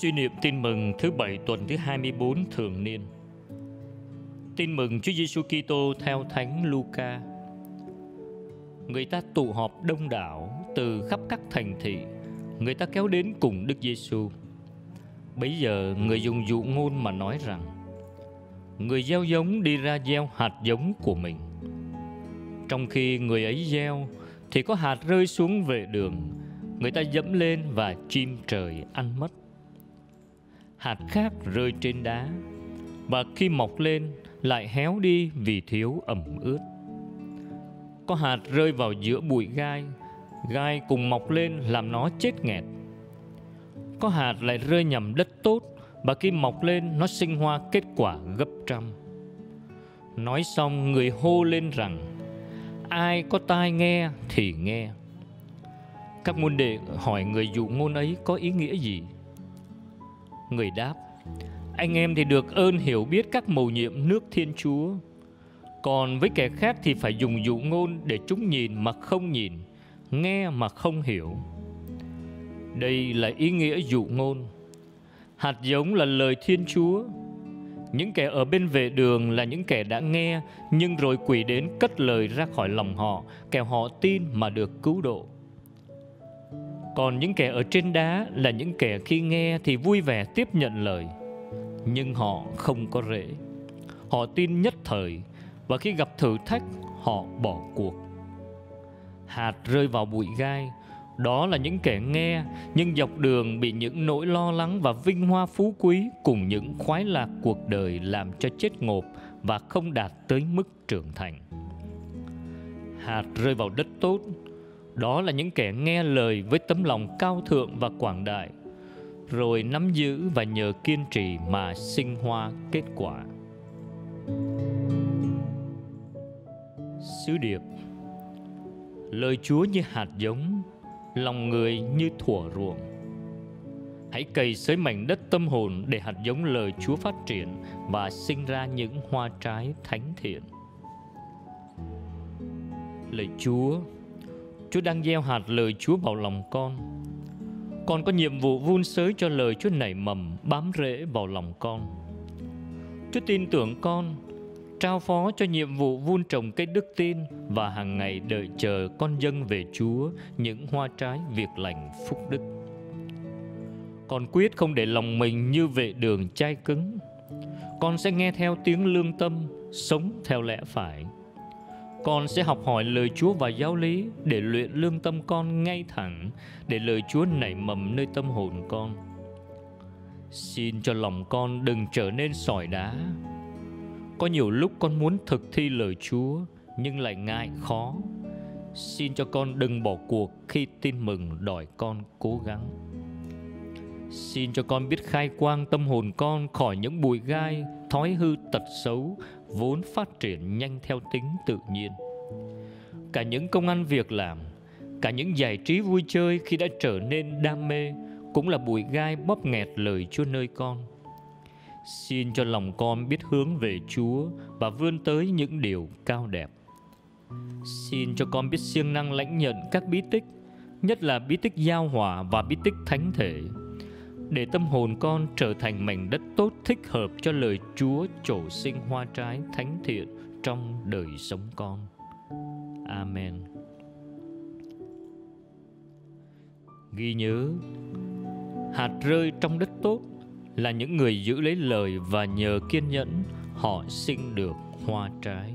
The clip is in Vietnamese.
Suy niệm tin mừng thứ bảy tuần thứ 24 thường niên. Tin mừng Chúa Giêsu Kitô theo Thánh Luca. Người ta tụ họp đông đảo từ khắp các thành thị, người ta kéo đến cùng Đức Giêsu. Bấy giờ người dùng dụ ngôn mà nói rằng: Người gieo giống đi ra gieo hạt giống của mình. Trong khi người ấy gieo thì có hạt rơi xuống vệ đường, người ta dẫm lên và chim trời ăn mất. Hạt khác rơi trên đá và khi mọc lên lại héo đi vì thiếu ẩm ướt. Có hạt rơi vào giữa bụi gai gai cùng mọc lên làm nó chết nghẹt. Có hạt lại rơi nhầm đất tốt và khi mọc lên nó sinh hoa kết quả gấp trăm. Nói xong người hô lên rằng ai có tai nghe thì nghe. Các môn đệ hỏi người dụ ngôn ấy có ý nghĩa gì? Người đáp, Anh em thì được ơn hiểu biết các mầu nhiệm nước Thiên Chúa. Còn với kẻ khác thì phải dùng dụ ngôn để chúng nhìn mà không nhìn, Nghe mà không hiểu. Đây là ý nghĩa dụ ngôn. Hạt giống là lời Thiên Chúa những kẻ ở bên vệ đường là những kẻ đã nghe, nhưng rồi quỷ đến cất lời ra khỏi lòng họ, kẻo họ tin mà được cứu độ. Còn những kẻ ở trên đá là những kẻ khi nghe thì vui vẻ tiếp nhận lời, nhưng họ không có rễ. Họ tin nhất thời, và khi gặp thử thách, họ bỏ cuộc. Hạt rơi vào bụi gai đó là những kẻ nghe, nhưng dọc đường bị những nỗi lo lắng và vinh hoa phú quý cùng những khoái lạc cuộc đời làm cho chết ngộp và không đạt tới mức trưởng thành. Hạt rơi vào đất tốt. Đó là những kẻ nghe lời với tấm lòng cao thượng và quảng đại. Rồi nắm giữ và nhờ kiên trì mà sinh hoa kết quả. Sứ điệp. Lời chúa như hạt giống lòng người như thủa ruộng hãy cày xới mảnh đất tâm hồn để hạt giống lời chúa phát triển và sinh ra những hoa trái thánh thiện lời chúa Chúa đang gieo hạt lời Chúa vào lòng con. Con có nhiệm vụ vun sới cho lời Chúa nảy mầm, bám rễ vào lòng con. Chúa tin tưởng con, trao phó cho nhiệm vụ vun trồng cây đức tin và hàng ngày đợi chờ con dân về Chúa những hoa trái việc lành phúc đức. Con quyết không để lòng mình như vệ đường chai cứng. Con sẽ nghe theo tiếng lương tâm, sống theo lẽ phải con sẽ học hỏi lời Chúa và giáo lý để luyện lương tâm con ngay thẳng, để lời Chúa nảy mầm nơi tâm hồn con. Xin cho lòng con đừng trở nên sỏi đá. Có nhiều lúc con muốn thực thi lời Chúa nhưng lại ngại khó. Xin cho con đừng bỏ cuộc khi tin mừng đòi con cố gắng. Xin cho con biết khai quang tâm hồn con khỏi những bụi gai, thói hư tật xấu vốn phát triển nhanh theo tính tự nhiên. Cả những công ăn việc làm, cả những giải trí vui chơi khi đã trở nên đam mê cũng là bụi gai bóp nghẹt lời Chúa nơi con. Xin cho lòng con biết hướng về Chúa và vươn tới những điều cao đẹp. Xin cho con biết siêng năng lãnh nhận các bí tích, nhất là bí tích giao hòa và bí tích thánh thể để tâm hồn con trở thành mảnh đất tốt thích hợp cho lời Chúa trổ sinh hoa trái thánh thiện trong đời sống con. Amen. Ghi nhớ, hạt rơi trong đất tốt là những người giữ lấy lời và nhờ kiên nhẫn, họ sinh được hoa trái.